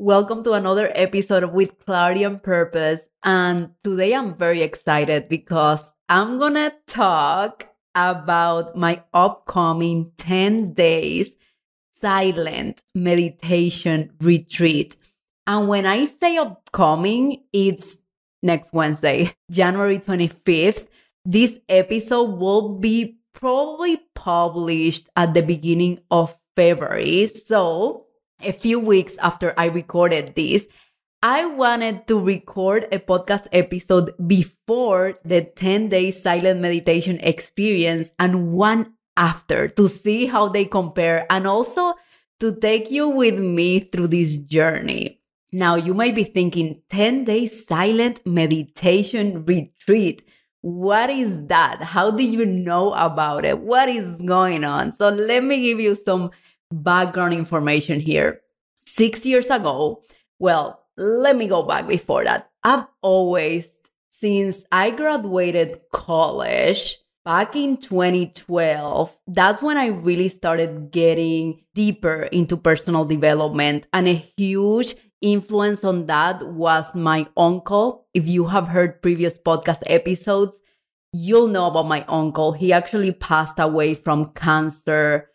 Welcome to another episode With Clarity and Purpose. And today I'm very excited because I'm going to talk about my upcoming 10 days silent meditation retreat. And when I say upcoming, it's next Wednesday, January 25th. This episode will be probably published at the beginning of February. So a few weeks after I recorded this, I wanted to record a podcast episode before the 10 day silent meditation experience and one after to see how they compare and also to take you with me through this journey. Now, you might be thinking 10 day silent meditation retreat. What is that? How do you know about it? What is going on? So, let me give you some background information here. Six years ago, well, let me go back before that. I've always, since I graduated college back in 2012, that's when I really started getting deeper into personal development. And a huge influence on that was my uncle. If you have heard previous podcast episodes, you'll know about my uncle. He actually passed away from cancer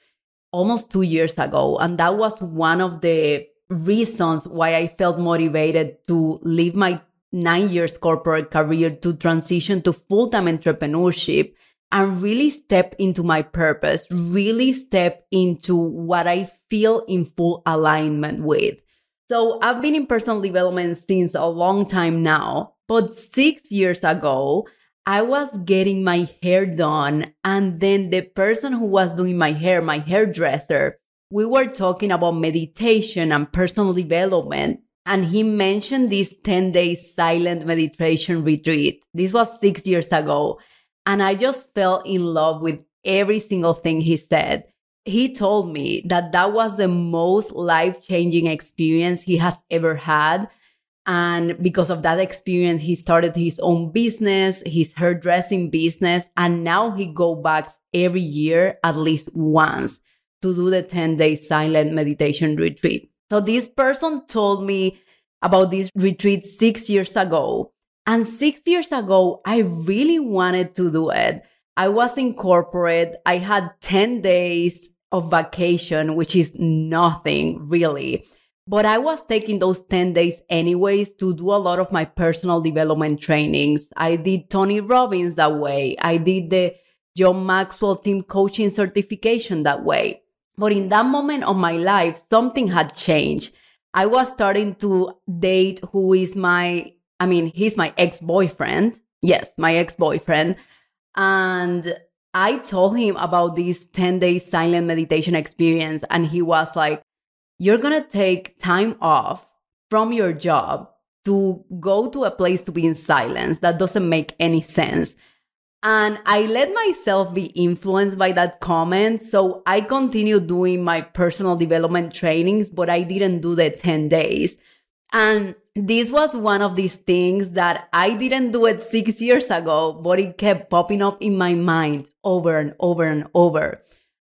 almost two years ago. And that was one of the reasons why I felt motivated to leave my nine years corporate career to transition to full time entrepreneurship and really step into my purpose, really step into what I feel in full alignment with. So I've been in personal development since a long time now, but six years ago, I was getting my hair done. And then the person who was doing my hair, my hairdresser, we were talking about meditation and personal development. And he mentioned this 10 day silent meditation retreat. This was six years ago. And I just fell in love with every single thing he said. He told me that that was the most life changing experience he has ever had and because of that experience, he started his own business, his hairdressing business. And now he go back every year at least once to do the 10 day silent meditation retreat. So this person told me about this retreat six years ago. And six years ago, I really wanted to do it. I was in corporate. I had 10 days of vacation, which is nothing really. But I was taking those 10 days anyways to do a lot of my personal development trainings. I did Tony Robbins that way. I did the John Maxwell team coaching certification that way. But in that moment of my life, something had changed. I was starting to date who is my, I mean, he's my ex boyfriend. Yes, my ex boyfriend. And I told him about this 10 day silent meditation experience. And he was like, you're going to take time off from your job to go to a place to be in silence. That doesn't make any sense. And I let myself be influenced by that comment. So I continued doing my personal development trainings, but I didn't do the 10 days. And this was one of these things that I didn't do it six years ago, but it kept popping up in my mind over and over and over.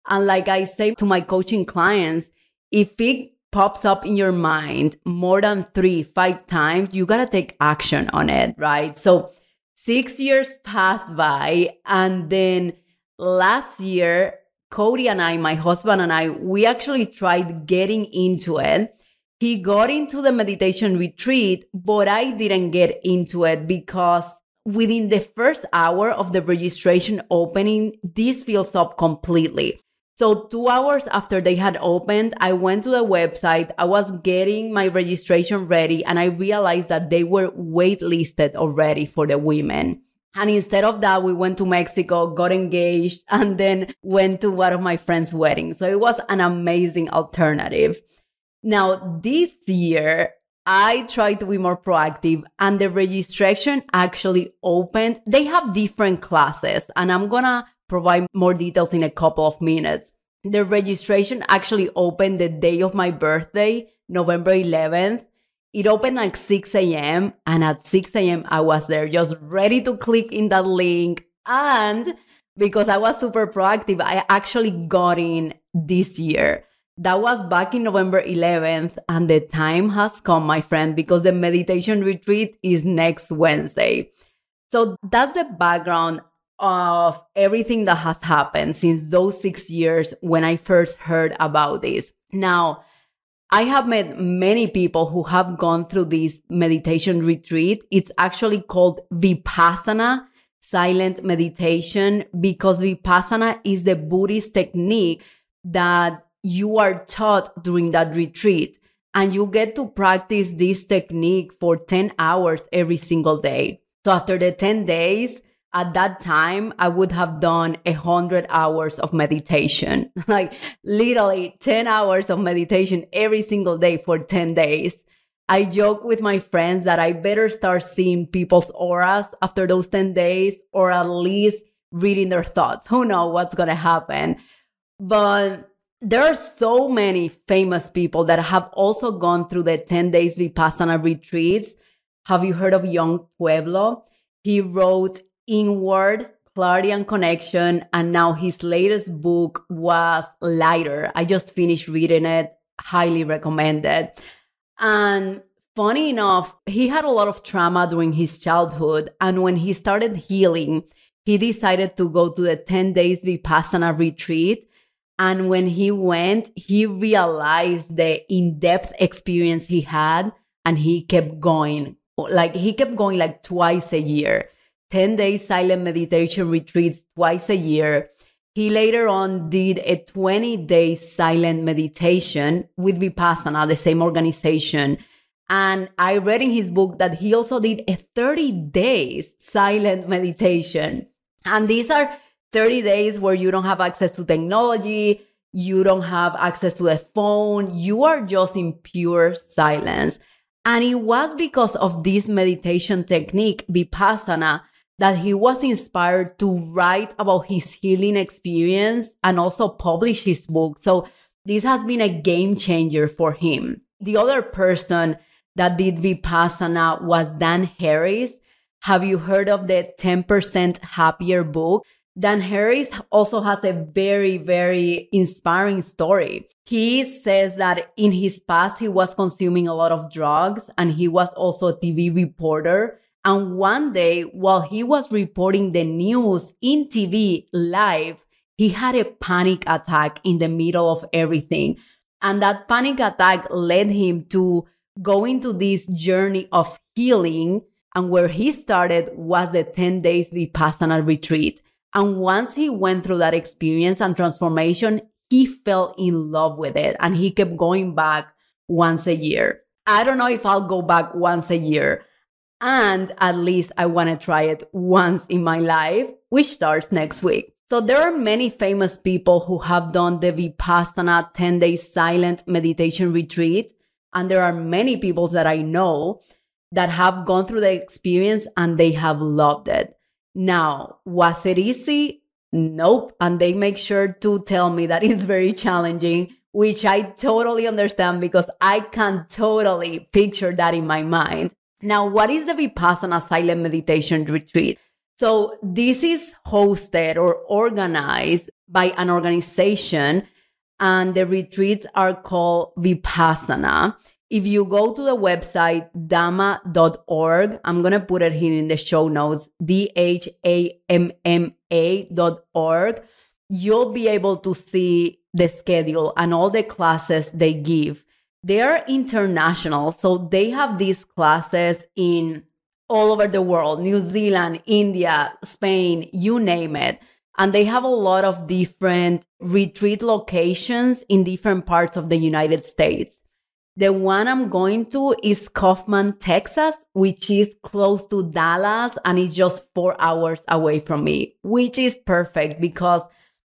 And like I say to my coaching clients, if it pops up in your mind more than three, five times, you got to take action on it, right? So six years passed by. And then last year, Cody and I, my husband and I, we actually tried getting into it. He got into the meditation retreat, but I didn't get into it because within the first hour of the registration opening, this fills up completely. So, two hours after they had opened, I went to the website. I was getting my registration ready and I realized that they were waitlisted already for the women. And instead of that, we went to Mexico, got engaged, and then went to one of my friends' weddings. So it was an amazing alternative. Now, this year, I tried to be more proactive and the registration actually opened. They have different classes and I'm to provide more details in a couple of minutes. The registration actually opened the day of my birthday, November 11th. It opened like 6 a.m. and at 6 a.m. I was there just ready to click in that link. And because I was super proactive, I actually got in this year. That was back in November 11th, and the time has come, my friend, because the meditation retreat is next Wednesday. So that's the background of everything that has happened since those six years when I first heard about this. Now, I have met many people who have gone through this meditation retreat. It's actually called Vipassana, silent meditation, because Vipassana is the Buddhist technique that you are taught during that retreat. And you get to practice this technique for 10 hours every single day. So after the 10 days, at that time, I would have done a hundred hours of meditation, like literally 10 hours of meditation every single day for 10 days. I joke with my friends that I better start seeing people's auras after those 10 days or at least reading their thoughts. Who knows what's going to happen? But there are so many famous people that have also gone through the 10 days Vipassana retreats. Have you heard of Yung Pueblo? He wrote Inward, Clarity and Connection, and now his latest book was Lighter. I just finished reading it, highly recommended. And funny enough, he had a lot of trauma during his childhood. And when he started healing, he decided to go to the 10 days Vipassana retreat and when he went, he realized the in depth experience he had and he kept going. Like he kept going like twice a year, 10 days silent meditation retreats twice a year. He later on did a 20 day silent meditation with Vipassana, the same organization. And I read in his book that he also did a 30 days silent meditation. And these are 30 days where you don't have access to technology, you don't have access to the phone, you are just in pure silence. And it was because of this meditation technique, Vipassana, that he was inspired to write about his healing experience and also publish his book. So this has been a game changer for him. The other person that did Vipassana was Dan Harris. Have you heard of the 10% Happier book? Dan Harris also has a very, very inspiring story. He says that in his past, he was consuming a lot of drugs and he was also a TV reporter. And one day, while he was reporting the news in TV live, he had a panic attack in the middle of everything. And that panic attack led him to go into this journey of healing. And where he started was the 10 days Vipassana retreat. And once he went through that experience and transformation, he fell in love with it and he kept going back once a year. I don't know if I'll go back once a year. And at least I want to try it once in my life, which starts next week. So there are many famous people who have done the Vipassana 10 day silent meditation retreat. And there are many people that I know that have gone through the experience and they have loved it. Now, was it easy? Nope. And they make sure to tell me that it's very challenging, which I totally understand because I can totally picture that in my mind. Now, what is the Vipassana silent meditation retreat? So, this is hosted or organized by an organization, and the retreats are called Vipassana. If you go to the website dhamma.org, I'm going to put it here in the show notes, D H A M M A.org, you'll be able to see the schedule and all the classes they give. They are international, so they have these classes in all over the world New Zealand, India, Spain, you name it. And they have a lot of different retreat locations in different parts of the United States. The one I'm going to is Kaufman, Texas, which is close to Dallas and it's just four hours away from me, which is perfect because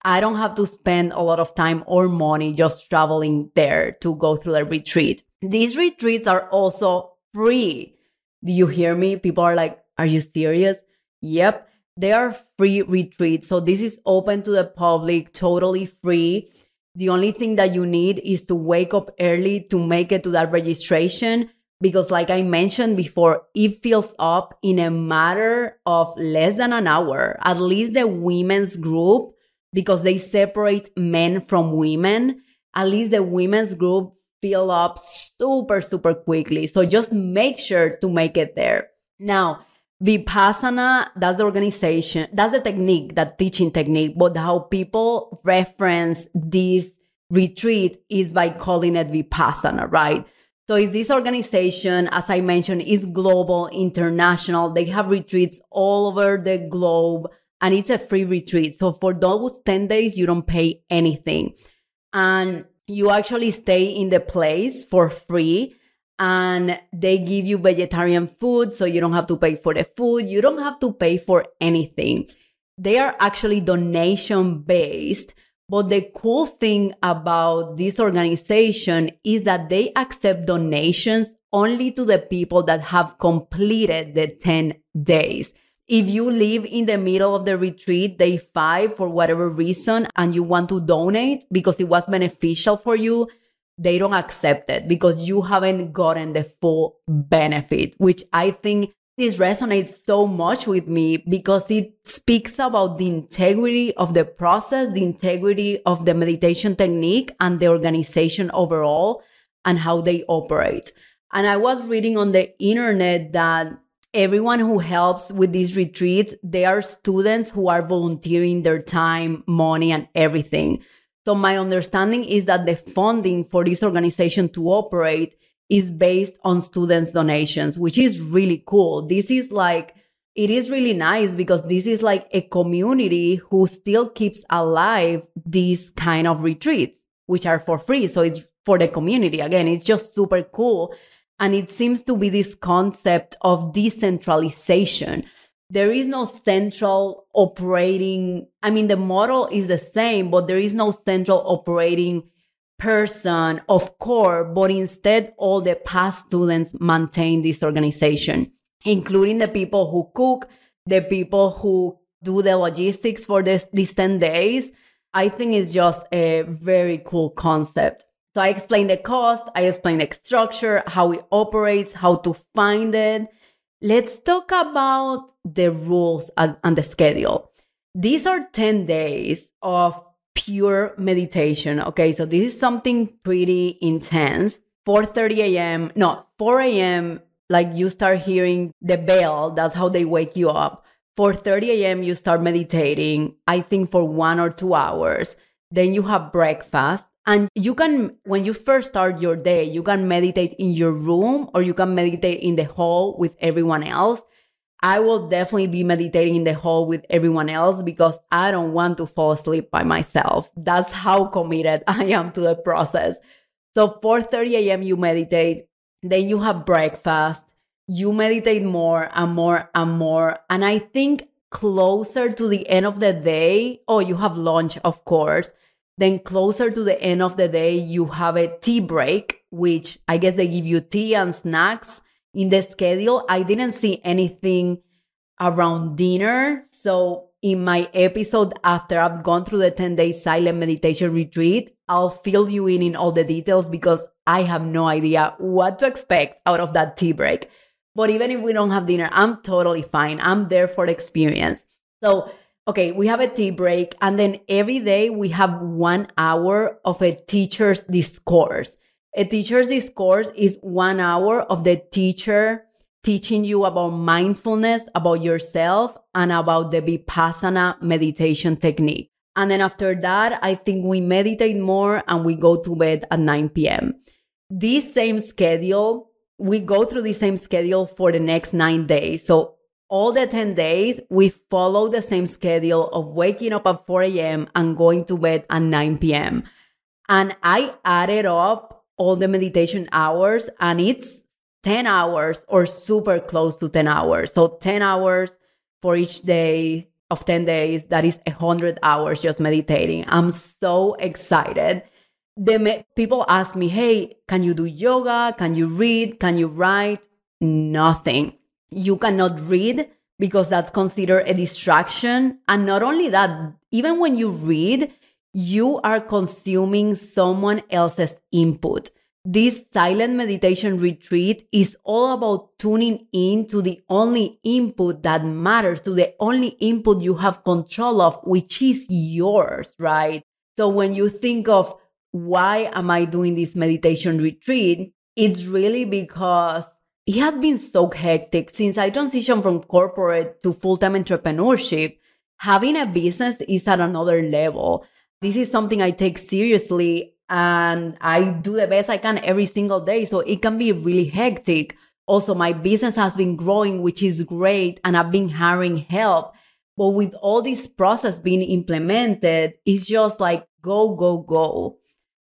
I don't have to spend a lot of time or money just traveling there to go through a retreat. These retreats are also free. Do you hear me? People are like, Are you serious? Yep. They are free retreats. So this is open to the public, totally free. The only thing that you need is to wake up early to make it to that registration. Because, like I mentioned before, it fills up in a matter of less than an hour. At least the women's group, because they separate men from women, at least the women's group fill up super, super quickly. So just make sure to make it there. Now, Vipassana, that's the organization, that's the technique, that teaching technique, but how people reference this retreat is by calling it Vipassana, right? So is this organization, as I mentioned, is global, international. They have retreats all over the globe and it's a free retreat. So for those 10 days, you don't pay anything. And you actually stay in the place for free. And they give you vegetarian food so you don't have to pay for the food. You don't have to pay for anything. They are actually donation based but the cool thing about this organization is that they accept donations only to the people that have completed the 10 days if you live in the middle of the retreat day five for whatever reason and you want to donate because it was beneficial for you they don't accept it because you haven't gotten the full benefit, which I think this resonates so much with me because it speaks about the integrity of the process, the integrity of the meditation technique and the organization overall and how they operate. And I was reading on the internet that everyone who helps with these retreats, they are students who are volunteering their time, money, and everything. So my understanding is that the funding for this organization to operate is based on students' donations, which is really cool. This is like, it is really nice because this is like a community who still keeps alive these kind of retreats, which are for free. So it's for the community. Again, it's just super cool. And it seems to be this concept of decentralization. There is no central operating i mean the model is the same but there is no central operating person of core but instead all the past students maintain this organization including the people who cook the people who do the logistics for this, these 10 days. I think it's just a very cool concept i explain the cost i explain the structure how it operates how to find it Let's talk about the rules and, and the schedule. These are 10 days of pure meditation. Okay, so this is something pretty intense. 4:30 a.m. No, 4 a.m. Like you start hearing the bell. That's how they wake you up. 4:30 a.m. You start meditating. I think for one or two hours. Then you have breakfast. And you can, when you first start your day, you can meditate in your room or you can meditate in the hall with everyone else. I will definitely be meditating in the hall with everyone else because I don't want to fall asleep by myself. That's how committed I am to the process. So 4:30 a.m. you meditate, then you have breakfast, you meditate more and more and more. And I think closer to the end of the day, oh, you have lunch, of course. Then closer to the end of the day, you have a tea break, which I guess they give you tea and snacks in the schedule. I didn't see anything around dinner. So in my episode after I've gone through the 10 day silent meditation retreat, I'll fill you in in all the details because I have no idea what to expect out of that tea break. But even if we don't have dinner, I'm totally fine. I'm there for the experience. So okay, we have a tea break, and then every day we have one hour of a teacher's discourse. A teacher's discourse is one hour of the teacher teaching you about mindfulness, about yourself, and about the Vipassana meditation technique. And then after that, I think we meditate more and we go to bed at 9 p.m. This same schedule, we go through the same schedule for the next nine days. So all the 10 days, we follow the same schedule of waking up at 4 a.m. and going to bed at 9 p.m. And I added up all the meditation hours and it's 10 hours or super close to 10 hours. So 10 hours for each day of 10 days. That is 100 hours just meditating. I'm so excited. The me- people ask me, hey, can you do yoga? Can you read? Can you write? Nothing. You cannot read because that's considered a distraction. And not only that, even when you read, you are consuming someone else's input. This silent meditation retreat is all about tuning in to the only input that matters, to the only input you have control of, which is yours, right? So when you think of why am I doing this meditation retreat, it's really because it has been so hectic since I transitioned from corporate to full time entrepreneurship. Having a business is at another level this is something I take seriously and I do the best I can every single day. So it can be really hectic. Also, my business has been growing, which is great, and I've been hiring help. But with all this process being implemented, it's just like go, go, go.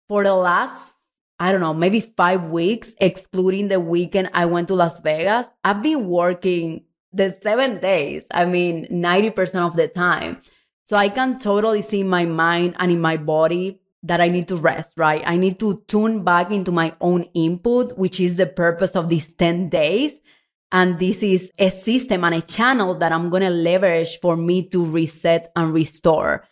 For the last, I don't know, maybe five weeks, excluding the weekend I went to Las Vegas, I've been working the seven days. I mean, 90% of the time. So I can totally see in my mind and in my body that I need to rest, right? I need to tune back into my own input, which is the purpose of these 10 days. And this is a system and a channel that I'm going to leverage for me to reset and restore.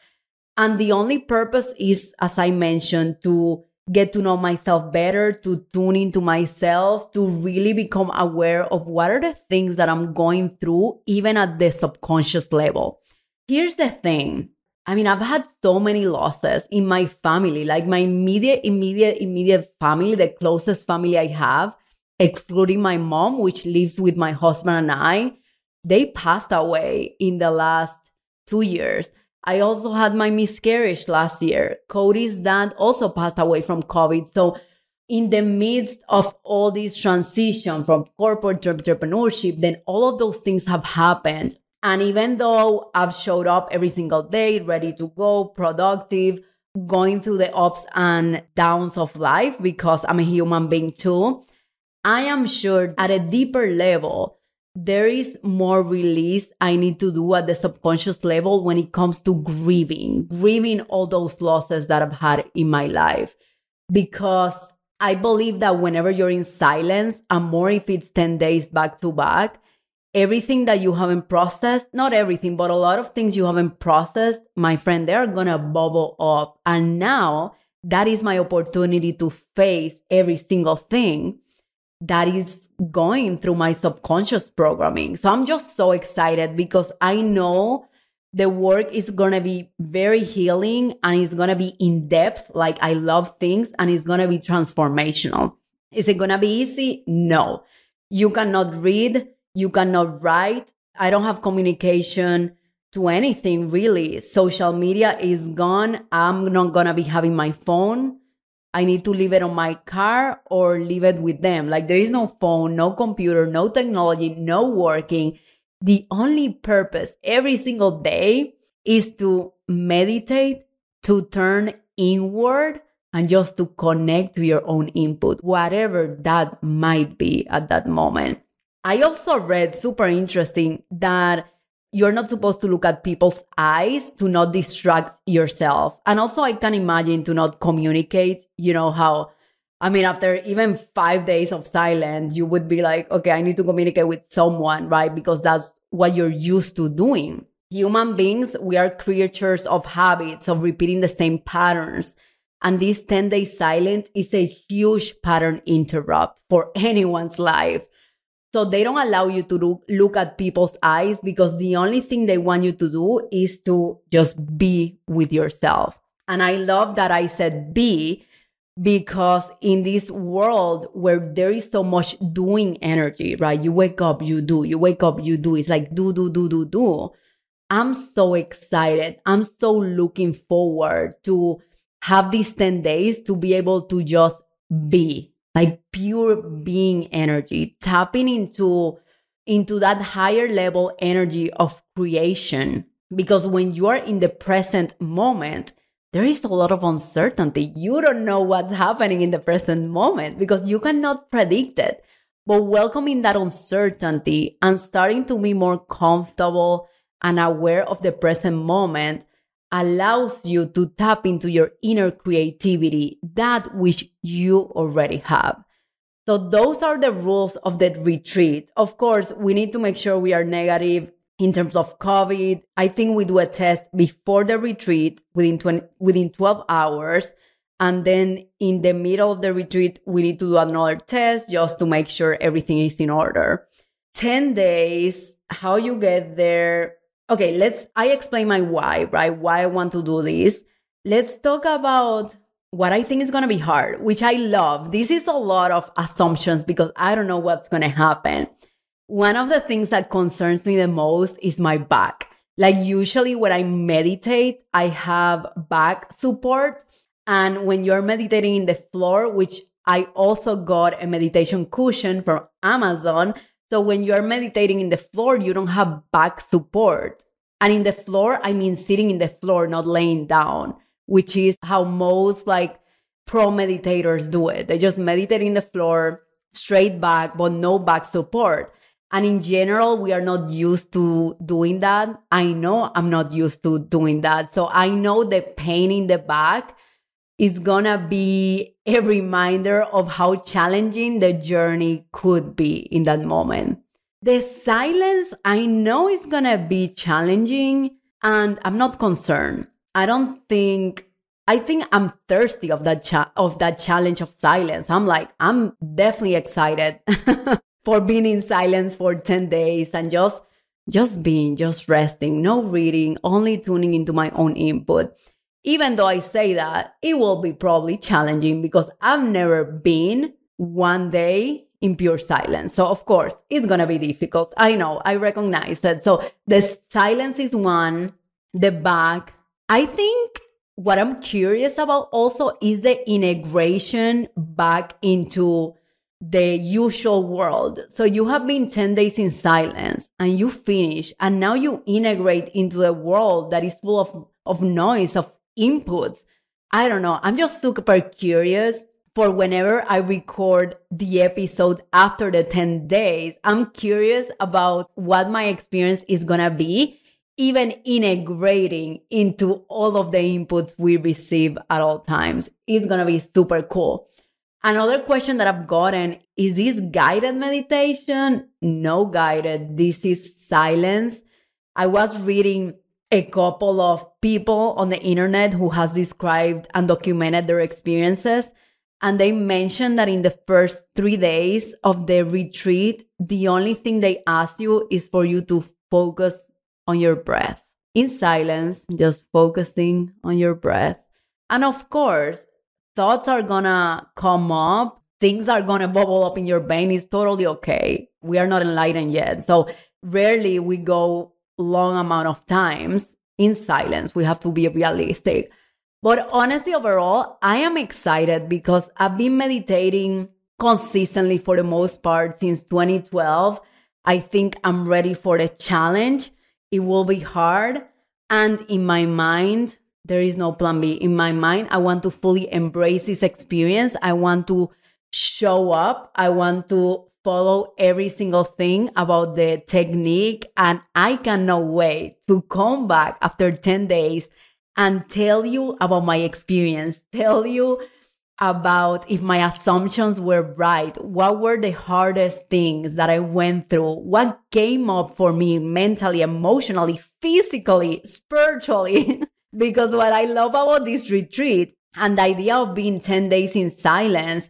And the only purpose is, as I mentioned, to get to know myself better, to tune into myself, to really become aware of what are the things that I'm going through, even at the subconscious level. Here's the thing. I mean, I've had so many losses in my family, like my immediate, immediate, immediate family, the closest family I have, excluding my mom, which lives with my husband and I. They passed away in the last two years. I also had my miscarriage last year. Cody's dad also passed away from COVID. So, in the midst of all this transition from corporate to entrepreneurship, then all of those things have happened. And even though I've showed up every single day, ready to go, productive, going through the ups and downs of life because I'm a human being too, I am sure at a deeper level, there is more release I need to do at the subconscious level when it comes to grieving, grieving all those losses that I've had in my life. Because I believe that whenever you're in silence, and more if it's 10 days back to back, everything that you haven't processed, not everything, but a lot of things you haven't processed, my friend, they're gonna bubble up. And now that is my opportunity to face every single thing that is going through my subconscious programming. So I'm just so excited because I know the work is going to be very healing and it's going to be in depth. Like I love things and it's going to be transformational. Is it going to be easy? No. You cannot read you cannot write. I don't have communication to anything really. Social media is gone. I'm not going to be having my phone. I need to leave it on my car or leave it with them. Like there is no phone, no computer, no technology, no working. The only purpose every single day is to meditate, to turn inward, and just to connect to your own input, whatever that might be at that moment. I also read super interesting that you're not supposed to look at people's eyes to not distract yourself. And also, I can imagine to not communicate, you know, how, I mean, after even five days of silence, you would be like, okay, I need to communicate with someone, right? Because that's what you're used to doing. Human beings, we are creatures of habits, of repeating the same patterns. And this 10 day silence is a huge pattern interrupt for anyone's life. So they don't allow you to look at people's eyes because the only thing they want you to do is to just be with yourself. And I love that I said be because in this world where there is so much doing energy, right? You wake up, you do, you wake up, you do. It's like do, do, do, do, do. I'm so excited. I'm so looking forward to have these 10 days to be able to just be like pure being energy, tapping into into that higher level energy of creation. Because when you are in the present moment, there is a lot of uncertainty. You don't know what's happening in the present moment because you cannot predict it. But welcoming that uncertainty and starting to be more comfortable and aware of the present moment allows you to tap into your inner creativity, that which you already have. So, those are the rules of the retreat. Of course, we need to make sure we are negative in terms of COVID. I think we do a test before the retreat within 20, within 12 hours. And then in the middle of the retreat, we need to do another test just to make sure everything is in order. 10 days, how you get there. Okay, let's, I explain my why, right? Why I want to do this. Let's talk about what I think is going to be hard, which I love. This is a lot of assumptions because I don't know what's going to happen. One of the things that concerns me the most is my back. Like usually when I meditate, I have back support. And when you're meditating in the floor, which I also got a meditation cushion from Amazon. So when you're meditating in the floor, you don't have back support. And in the floor, I mean sitting in the floor, not laying down, which is how most like pro meditators do it. They just meditate in the floor, straight back, but no back support. And in general, we are not used to doing that. I know I'm not used to doing that. So I know the pain in the back is gonna be a reminder of how challenging the journey could be in that moment. The silence, I know is gonna be challenging and I'm not concerned. I don't think I think I'm thirsty of that cha- of that challenge of silence. I'm like I'm definitely excited for being in silence for 10 days and just just being, just resting, no reading, only tuning into my own input. Even though I say that, it will be probably challenging because I've never been one day in pure silence. So, of course, it's going to be difficult. I know, I recognize it. So, the silence is one, the back. I think what I'm curious about also is the integration back into the usual world. So you have been 10 days in silence and you finish and now you integrate into a world that is full of, of noise, of inputs. I don't know. I'm just super curious for whenever I record the episode after the 10 days. I'm curious about what my experience is going to be, even integrating into all of the inputs we receive at all times. It's going to be super cool. Another question that I've gotten is this guided meditation? No guided. This is silence. I was reading a couple of people on the internet who has described and documented their experiences and they mentioned that in the first 3 days of the retreat the only thing they ask you is for you to focus on your breath in silence just focusing on your breath and of course thoughts are gonna come up, things are gonna bubble up in your brain. It's totally okay. We are not enlightened yet. So rarely we go long amount of times in silence. We have to be realistic. But honestly, overall, I am excited because I've been meditating consistently for the most part since 2012. I think I'm ready for the challenge. It will be hard. And in my mind, there is no plan B. In my mind, I want to fully embrace this experience. I want to show up. I want to follow every single thing about the technique. And I cannot wait to come back after 10 days and tell you about my experience, tell you about if my assumptions were right. What were the hardest things that I went through? What came up for me mentally, emotionally, physically, spiritually? Because what I love about this retreat and the idea of being 10 days in silence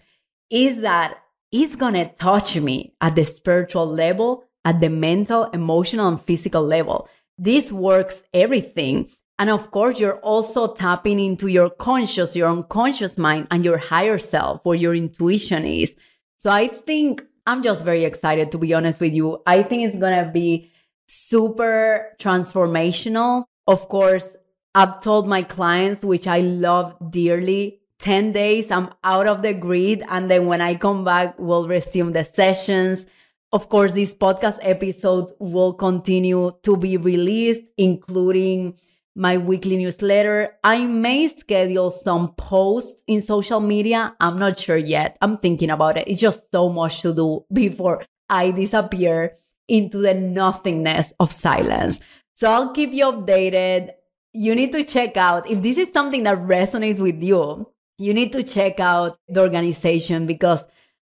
is that it's gonna touch me at the spiritual level, at the mental, emotional, and physical level. This works everything. And of course, you're also tapping into your conscious, your unconscious mind, and your higher self, where your intuition is. So I think I'm just very excited to be honest with you. I think it's gonna be super transformational. Of course, I've told my clients, which I love dearly, 10 days, I'm out of the grid. And then when I come back, we'll resume the sessions. Of course, these podcast episodes will continue to be released, including my weekly newsletter. I may schedule some posts in social media. I'm not sure yet. I'm thinking about it. It's just so much to do before I disappear into the nothingness of silence. So I'll keep you updated. You need to check out if this is something that resonates with you, you need to check out the organization because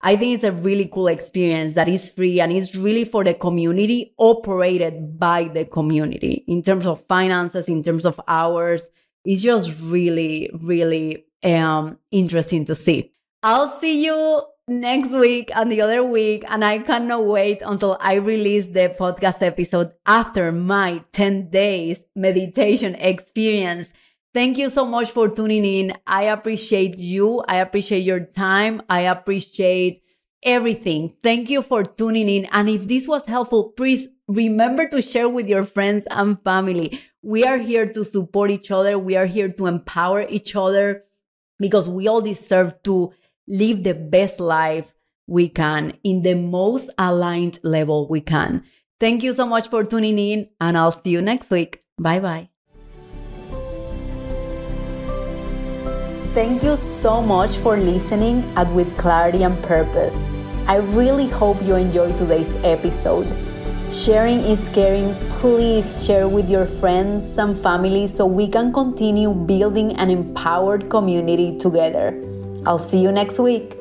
I think it's a really cool experience that is free and it's really for the community, operated by the community in terms of finances, in terms of hours. It's just really, really um, interesting to see. I'll see you next week and the other week, and I cannot wait until I release the podcast episode after my 10 days meditation experience. Thank you so much for tuning in. I appreciate you. I appreciate your time. I appreciate everything. Thank you for tuning in. And if this was helpful, please remember to share with your friends and family. We are here to support each other. We are here to empower each other because we all deserve to live the best life we can in the most aligned level we can. Thank you so much for tuning in, and I'll see you next week. Bye bye. Thank you so much for listening at With Clarity and Purpose. I really hope you enjoyed today's episode. Sharing is caring. Please share with your friends and family so we can continue building an empowered community together. I'll see you next week.